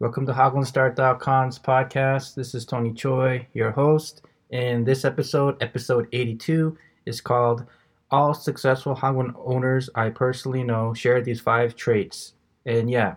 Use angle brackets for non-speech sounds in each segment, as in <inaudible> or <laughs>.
Welcome to HagwonStart.com's podcast. This is Tony Choi, your host. And this episode, episode 82, is called All Successful Hagwon Owners I Personally Know Share These Five Traits. And yeah,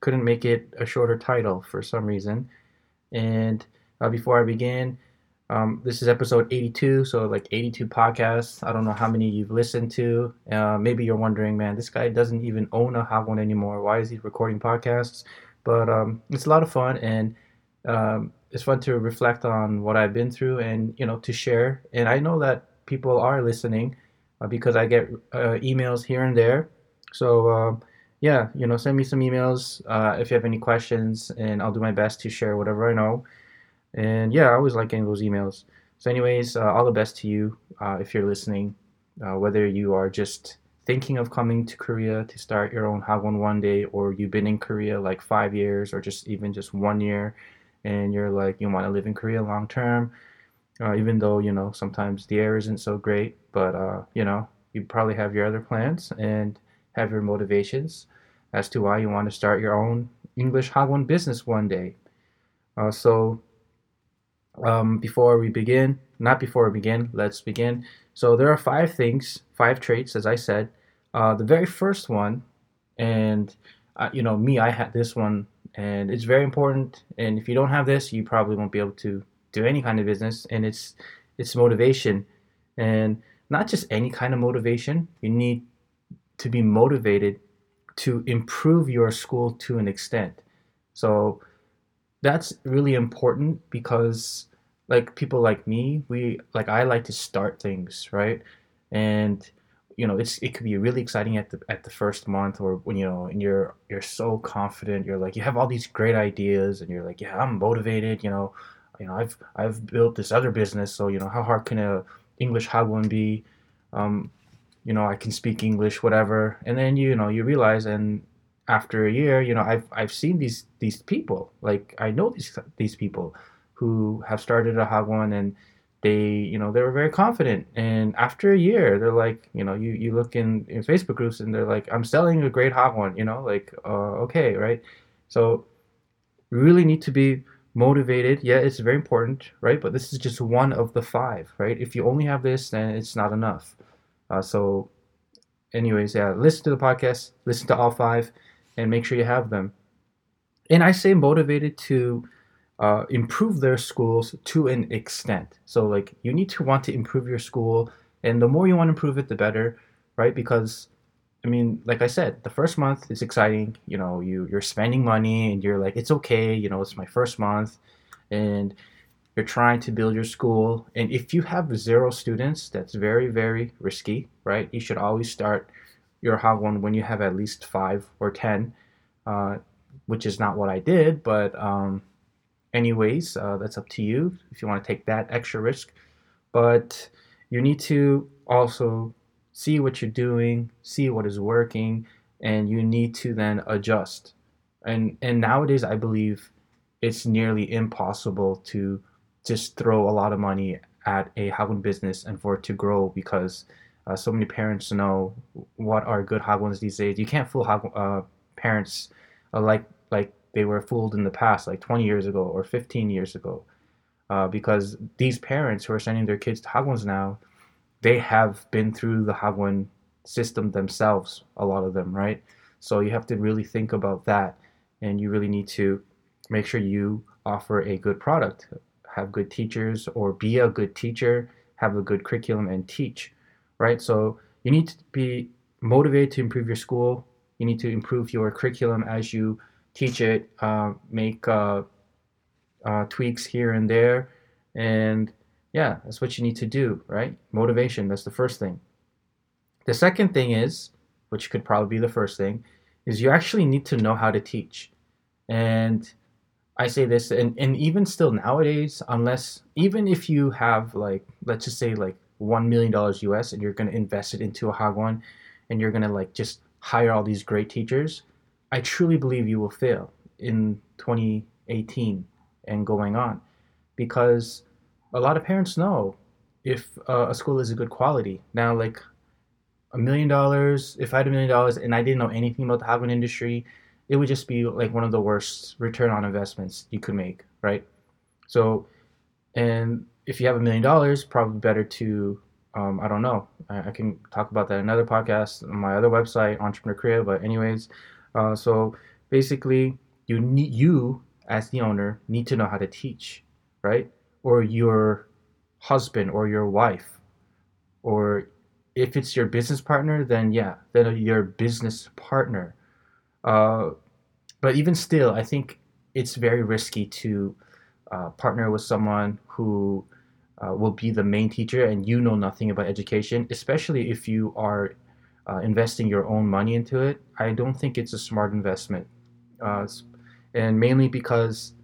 couldn't make it a shorter title for some reason. And uh, before I begin, um, this is episode 82, so like 82 podcasts. I don't know how many you've listened to. Uh, maybe you're wondering, man, this guy doesn't even own a Hagwon anymore. Why is he recording podcasts? But um, it's a lot of fun, and um, it's fun to reflect on what I've been through, and you know, to share. And I know that people are listening uh, because I get uh, emails here and there. So um, yeah, you know, send me some emails uh, if you have any questions, and I'll do my best to share whatever I know. And yeah, I always like getting those emails. So, anyways, uh, all the best to you uh, if you're listening, uh, whether you are just thinking of coming to Korea to start your own Hagwon one day, or you've been in Korea like five years, or just even just one year, and you're like, you want to live in Korea long term, uh, even though, you know, sometimes the air isn't so great, but, uh, you know, you probably have your other plans and have your motivations as to why you want to start your own English Hagwon business one day. Uh, so, um, before we begin, not before we begin, let's begin. So there are five things, five traits, as I said. Uh, the very first one, and uh, you know me, I had this one, and it's very important. And if you don't have this, you probably won't be able to do any kind of business. And it's it's motivation, and not just any kind of motivation. You need to be motivated to improve your school to an extent. So that's really important because like people like me we like i like to start things right? And you know it's it could be really exciting at the at the first month or when you know and you're you're so confident you're like you have all these great ideas and you're like yeah i'm motivated you know you know i've i've built this other business so you know how hard can a english hagwon be? Um you know i can speak english whatever. And then you know you realize and after a year, you know, I've I've seen these these people. Like I know these these people who have started a Hagwon and they, you know, they were very confident. And after a year, they're like, you know, you, you look in, in Facebook groups and they're like, I'm selling a great Hagwon, you know, like, uh, okay, right? So really need to be motivated. Yeah, it's very important, right? But this is just one of the five, right? If you only have this, then it's not enough. Uh, so, anyways, yeah, listen to the podcast, listen to all five and make sure you have them. And I say motivated to uh, improve their schools to an extent. So like you need to want to improve your school, and the more you want to improve it, the better, right? Because I mean, like I said, the first month is exciting. You know, you you're spending money, and you're like, it's okay. You know, it's my first month, and you're trying to build your school. And if you have zero students, that's very very risky, right? You should always start your Hagwon when you have at least five or ten, uh, which is not what I did. But um, anyways, uh, that's up to you if you want to take that extra risk. But you need to also see what you're doing, see what is working, and you need to then adjust. And and nowadays, I believe it's nearly impossible to just throw a lot of money at a Hagwon business and for it to grow because uh, so many parents know what are good Hagwons these days. You can't fool uh, parents like like they were fooled in the past, like 20 years ago or 15 years ago, uh, because these parents who are sending their kids to Hagwons now, they have been through the Hagwon system themselves. A lot of them, right? So you have to really think about that, and you really need to make sure you offer a good product, have good teachers, or be a good teacher, have a good curriculum, and teach right? So you need to be motivated to improve your school. You need to improve your curriculum as you teach it, uh, make uh, uh, tweaks here and there. And yeah, that's what you need to do, right? Motivation, that's the first thing. The second thing is, which could probably be the first thing, is you actually need to know how to teach. And I say this, and, and even still nowadays, unless, even if you have like, let's just say like one million dollars US and you're going to invest it into a Hagwon and you're going to like just hire all these great teachers, I truly believe you will fail in 2018 and going on because a lot of parents know if uh, a school is a good quality. Now, like a million dollars, if I had a million dollars and I didn't know anything about the Hagwon industry it would just be like one of the worst return on investments you could make, right? So, and if you have a million dollars, probably better to, um, I don't know, I, I, can talk about that in another podcast on my other website, Entrepreneur Korea. But anyways, uh, so basically, you need you as the owner need to know how to teach, right? Or your husband or your wife, or if it's your business partner, then yeah, then your business partner. Uh, but even still, I think it's very risky to uh, partner with someone who uh, will be the main teacher and you know nothing about education, especially if you are uh, investing your own money into it. I don't think it's a smart investment. Uh, and mainly because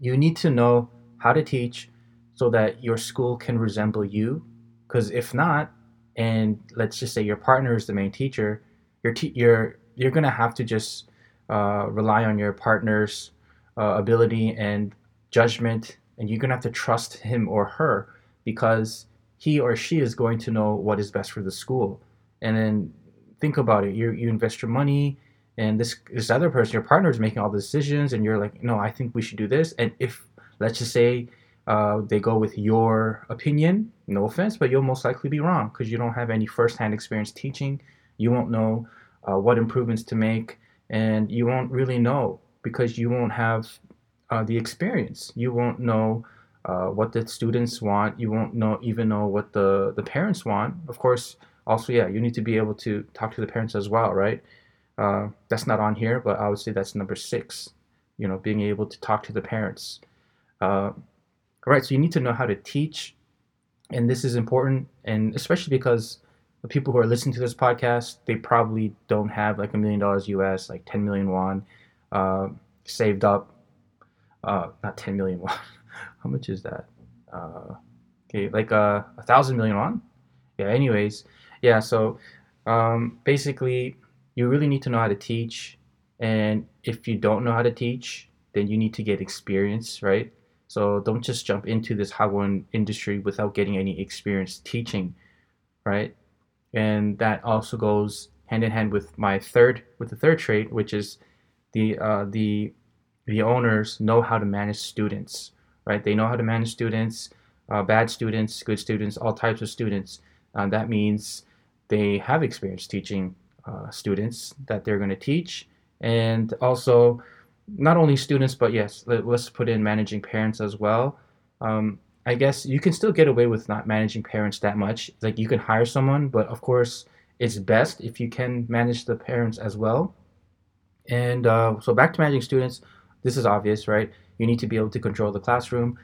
you need to know how to teach so that your school can resemble you. Because if not, and let's just say your partner is the main teacher, you're, te- you're, you're going to have to just uh, rely on your partner's uh, ability and judgment, and you're going to have to trust him or her because he or she is going to know what is best for the school. And then think about it you, you invest your money, and this this other person, your partner, is making all the decisions, and you're like, no, I think we should do this. And if let's just say uh, they go with your opinion, no offense, but you'll most likely be wrong because you don't have any firsthand experience teaching. You won't know uh, what improvements to make, and you won't really know because you won't have uh, the experience. You won't know uh, what the students want. You won't know even know what the the parents want. Of course, also yeah, you need to be able to talk to the parents as well, right? Uh, that's not on here, but I would say that's number six. You know, being able to talk to the parents. Uh, all right, so you need to know how to teach, and this is important, and especially because the people who are listening to this podcast, they probably don't have like a million dollars US, like 10 million won, uh, saved up. Uh, not 10 million won. <laughs> How much is that? Uh, okay, like uh, a thousand million won. Yeah. Anyways, yeah. So um, basically, you really need to know how to teach. And if you don't know how to teach, then you need to get experience, right? So don't just jump into this hagwon industry without getting any experience teaching, right? And that also goes hand in hand with my third, with the third trait, which is the uh, the the owners know how to manage students, right? They know how to manage students, uh, bad students, good students, all types of students. Uh, that means they have experience teaching uh, students that they're going to teach, and also not only students, but yes, let, us put in managing parents as well. Um, I guess you can still get away with not managing parents that much. Like you can hire someone, but of course, it's best if you can manage the parents as well. And uh, so back to managing students, this is obvious, right? You need to be able to control the classroom.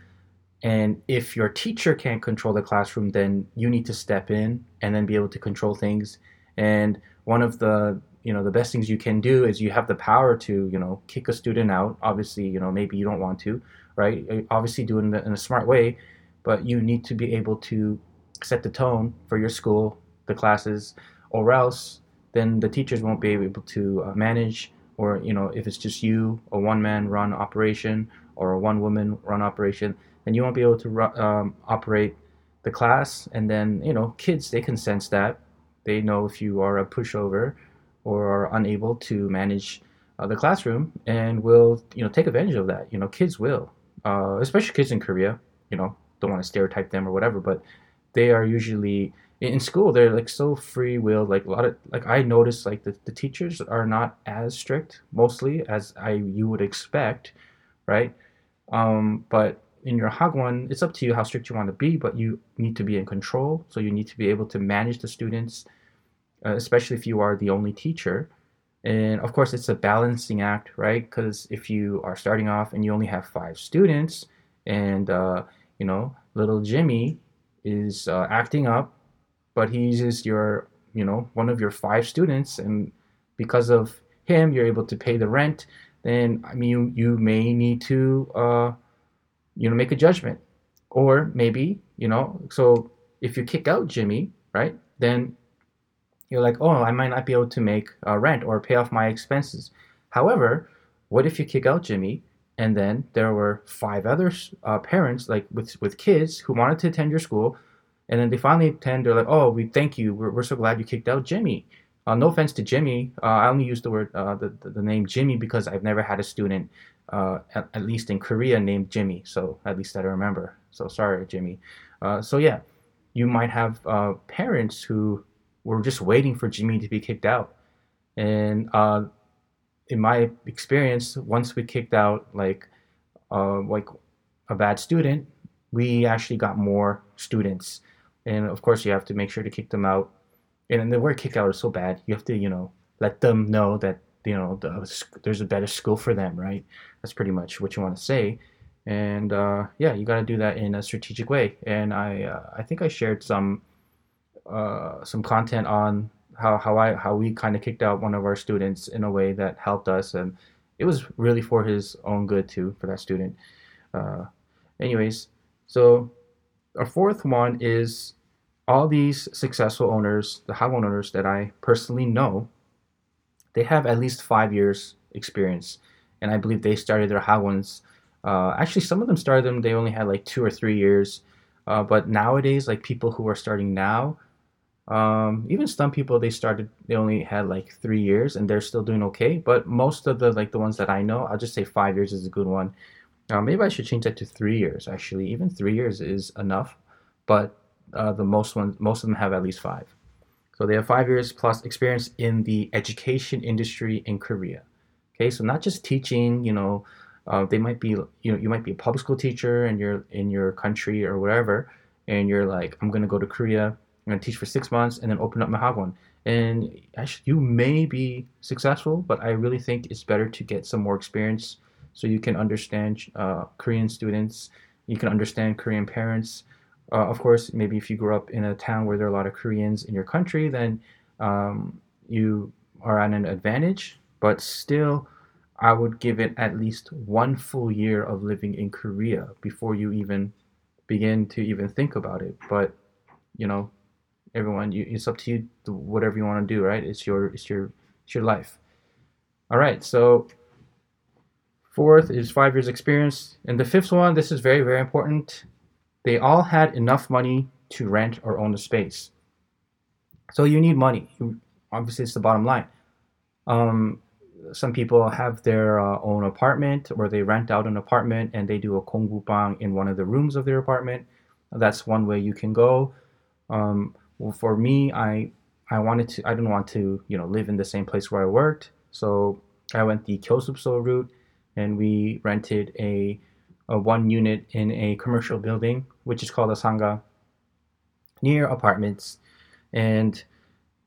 And if your teacher can't control the classroom, then you need to step in and then be able to control things. And one of the you know the best things you can do is you have the power to you know kick a student out. Obviously, you know maybe you don't want to, right? Obviously, do it in a, in a smart way, but you need to be able to set the tone for your school, the classes, or else then the teachers won't be able to uh, manage. Or you know if it's just you, a one-man run operation, or a one-woman run operation, then you won't be able to um, operate the class. And then you know kids they can sense that they know if you are a pushover or are unable to manage uh, the classroom and will you know take advantage of that. You know, kids will, uh, especially kids in Korea. You know, don't want to stereotype them or whatever, but they are usually in school they're like so free willed like a lot of like i noticed like the, the teachers are not as strict mostly as i you would expect right um but in your hagwon it's up to you how strict you want to be but you need to be in control so you need to be able to manage the students uh, especially if you are the only teacher. And of course, it's a balancing act, right? Because if you are starting off and you only have five students, and uh, you know, little Jimmy is uh, acting up, but he's just your, you know, one of your five students, and because of him, you're able to pay the rent. Then I mean, you, you may need to, uh, you know, make a judgment, or maybe, you know, so if you kick out Jimmy, right, then you're like, oh, I might not be able to make uh, rent or pay off my expenses. However, what if you kick out Jimmy and then there were five other uh, parents like with with kids who wanted to attend your school, and then they finally attend. They're like, oh, we thank you. We're, we're so glad you kicked out Jimmy. Uh, no offense to Jimmy, uh, I only use the word uh, the, the name Jimmy because I've never had a student, uh, at, at, least in Korea, named Jimmy. So at least I remember. So sorry, Jimmy. Uh, so yeah, you might have uh, parents who were just waiting for Jimmy to be kicked out, and in my experience, once we kicked out like like a bad student, we actually got more students. And of course, you have to make sure to kick them out. And the word kick out is so bad. You have to, you know, let them know that, you know, the, there's a better school for them, right? That's pretty much what you want to say. And uh, yeah, you got to do that in a strategic way. And I, uh, I think I shared some, uh, some content on how, how I, how we kind of kicked out one of our students in a way that helped us. And it was really for his own good too, for that student. Uh, anyways, so our fourth one is all these successful owners, the Hagwon owners that I personally know, they have at least five years experience. And I believe they started their Hagwons. Uh, actually, some of them started them, they only had like two or three years. Uh, but nowadays, like people who are starting now, um, even some people they started they only had like three years and they're still doing okay. But most of the like the ones that I know, I'll just say five years is a good one. Uh, maybe I should change that to three years. Actually, even three years is enough, but uh, the most ones, most of them have at least five. So they have five years plus experience in the education industry in Korea. Okay, so not just teaching. You know, uh, they might be you know you might be a public school teacher and you're in your country or whatever, and you're like, I'm gonna go to Korea. I'm gonna teach for six months and then open up my hagwon. And actually, you may be successful, but I really think it's better to get some more experience so you can understand uh, Korean students, you can understand Korean parents. Uh, of course, maybe if you grew up in a town where there are a lot of Koreans in your country, then um, you are at an advantage. But still, I would give it at least one full year of living in Korea before you even begin to even think about it. But you know, everyone, you, it's up to you. To whatever you want to do, right? It's your, it's your, it's your life. All right, so Fourth is five years experience. And the fifth one, this is very, very important. They all had enough money to rent or own a space. So you need money. obviously, it's the bottom line. Um, some people have their uh, own apartment or they rent out an apartment and they do a kongbupang in one of the rooms of their apartment. That's one way you can go. Um, well, for me, I I wanted to I didn't want to you know live in the same place where I worked, so I went the Kyosupso route and we rented a, a one unit in a commercial building, which is called a sanga, near apartments. And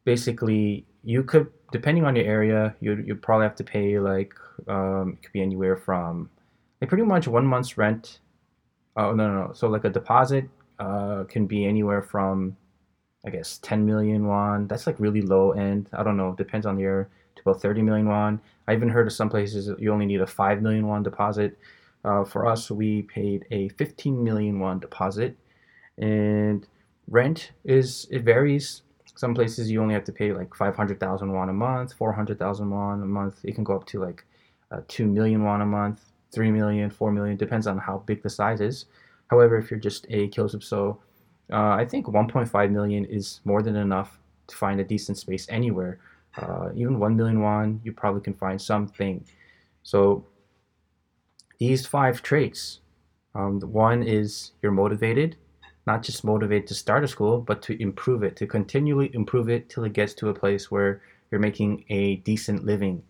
basically, you could, depending on your area, you you probably have to pay like um, it could be anywhere from like pretty much one month's rent. Oh no no no! So like a deposit uh, can be anywhere from I guess 10 million won. That's like really low end. I don't know. Depends on the your to about 30 million won. I even heard of some places you only need a 5 million won deposit. Uh, for us, we paid a 15 million won deposit, and rent is it varies. Some places you only have to pay like 500,000 won a month, 400,000 won a month. It can go up to like uh, 2 million won a month, 3 million, 4 million, depends on how big the size is. However, if you're just a Kyosupso, uh, I think 1.5 million is more than enough to find a decent space anywhere uh, even 1 million won, you probably can find something. So these five traits, um, one is you're motivated, not just motivated to start a school, but to improve it, to continually improve it till it gets to a place where you're making a decent living.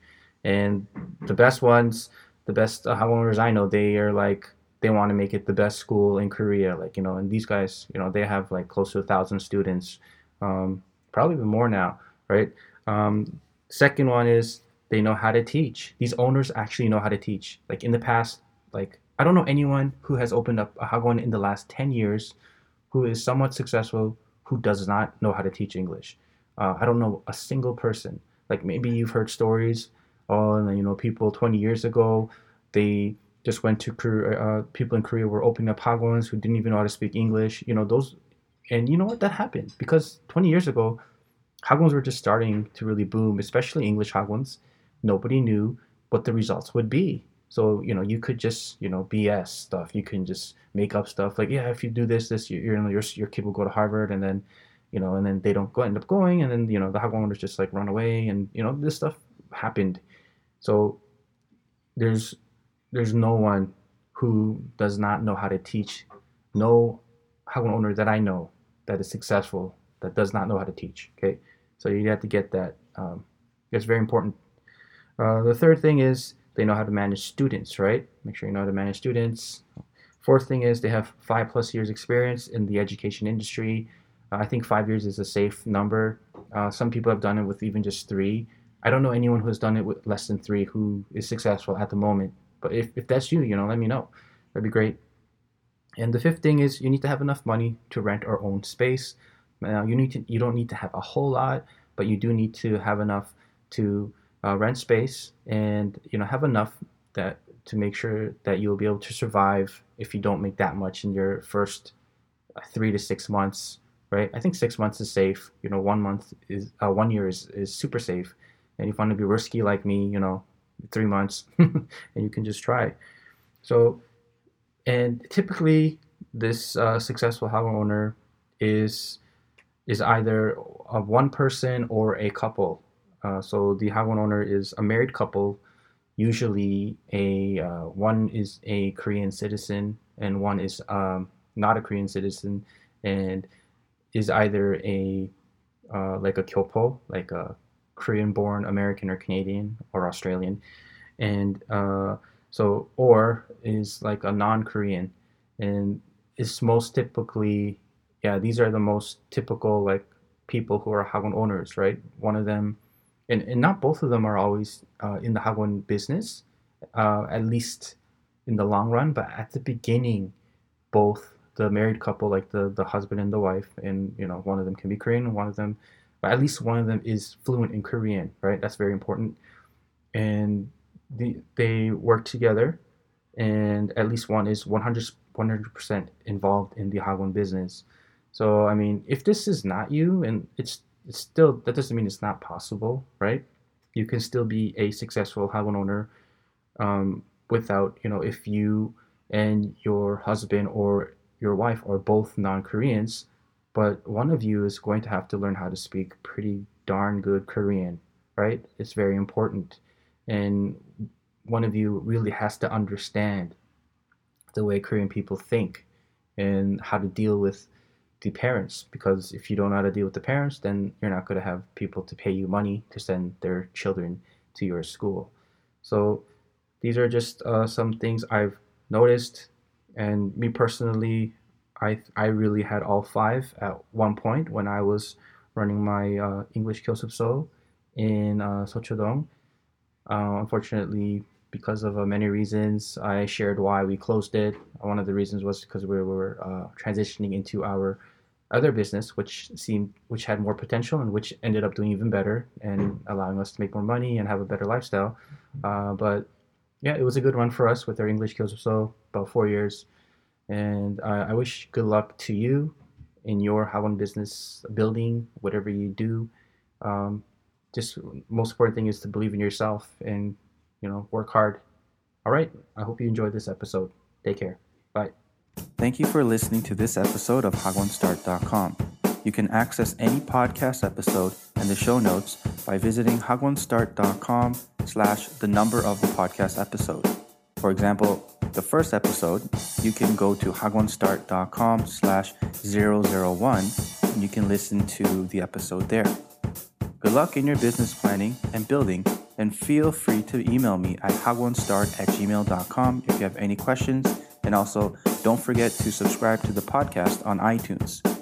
And the best ones, the best Hagwon owners I know, they are like they want to make it the best school in Korea. Like you know, and these guys, you know, they have like close to a thousand students, um, probably even more now, right? Um, second one is they know how to teach. These owners actually know how to teach. Like in the past, like I don't know anyone who has opened up a hagwon in the last 10 years who is somewhat successful who does not know how to teach English. Uh, I don't know a single person. Like maybe you've heard stories, oh, and you know, people 20 years ago, they just went to Korea, uh, people in Korea were opening up hagwons who didn't even know how to speak English. You know, those, and you know what? That happened because 20 years ago, Hagwons were just starting to really boom, especially English Hagwons. Nobody knew what the results would be. So, you know, you could just, you know, BS stuff. You can just make up stuff like, yeah, if you do this, this, you, you know, your, your kid will go to Harvard and then, you know, and then they don't go end up going, and then you know the hagwon just like run away, and you know this stuff happened. So there's there's no one who does not know how to teach. No hagwon owner that I know that is successful that does not know how to teach. Okay, so you have to get that. Um, it's very important. Uh, the third thing is they know how to manage students, right? Make sure you know how to manage students. Fourth thing is they have five plus years experience in the education industry. Uh, I think five years is a safe number. Uh, some people have done it with even just three. I don't know anyone who has done it with less than three who is successful at the moment. But if, if that's you, you know, let me know. That'd be great. And the fifth thing is you need to have enough money to rent or own space. Now you need to you don't need to have a whole lot, but you do need to have enough to uh, rent space and you know have enough that to make sure that you'll be able to survive if you don't make that much in your first uh, three to six months right i think six months is safe you know one month is uh, one year is, is super safe and if you want to be risky like me you know three months <laughs> and you can just try. So and typically this uh, successful hagwon owner is is either a one person or a couple. Uh, so the hagwon owner is a married couple usually a uh, one is a korean citizen and one is um, not a korean citizen and is either a uh, like a kyopo like a Korean born American or Canadian or Australian. And uh, so, or is like a non Korean. And it's most typically, yeah, these are the most typical like people who are Hagwon owners, right? One of them, and, and not both of them are always uh, in the Hagwon business, uh, at least in the long run, but at the beginning, both the married couple, like the, the husband and the wife, and you know, one of them can be Korean, one of them but at least one of them is fluent in Korean, right? That's very important. And the, they work together, and at least one is 100 100% involved in the Hagwon business. So I mean, if this is not you, and it's it's still that doesn't mean it's not possible, right? You can still be a successful Hagwon owner um, without you know if you and your husband or your wife are both non-Koreans but one of you is going to have to learn how to speak pretty darn good Korean, right? It's very important. And one of you really has to understand the way Korean people think and how to deal with the parents because if you don't know how to deal with the parents then you're not going to have people to pay you money to send their children to your school so these are just uh, some things i've noticed and me personally I I really had all five at one point when I was running my uh, English Kyosupso in uh, Sochodong. Uh, unfortunately, because of uh, many reasons, I shared why we closed it. One of the reasons was because we were uh, transitioning into our other business, which seemed which had more potential and which ended up doing even better and allowing us to make more money and have a better lifestyle. Uh, but yeah, it was a good run for us with our English Kyosupso, about four years. And I wish good luck to you in your Hagwon business building, whatever you do. Um, just most important thing is to believe in yourself and you know work hard. All right. I hope you enjoyed this episode. Take care. Bye. Thank you for listening to this episode of hagwonstart.com. You can access any podcast episode and the show notes by visiting hagwonstart.com slash the number of the podcast episode. For example, the first episode, you can go to hagwonstart.com slash 001 and you can listen to the episode there. Good luck in your business planning and building, and feel free to email me at hagwonstart at gmail.com if you have any questions. And also, don't forget to subscribe to the podcast on iTunes.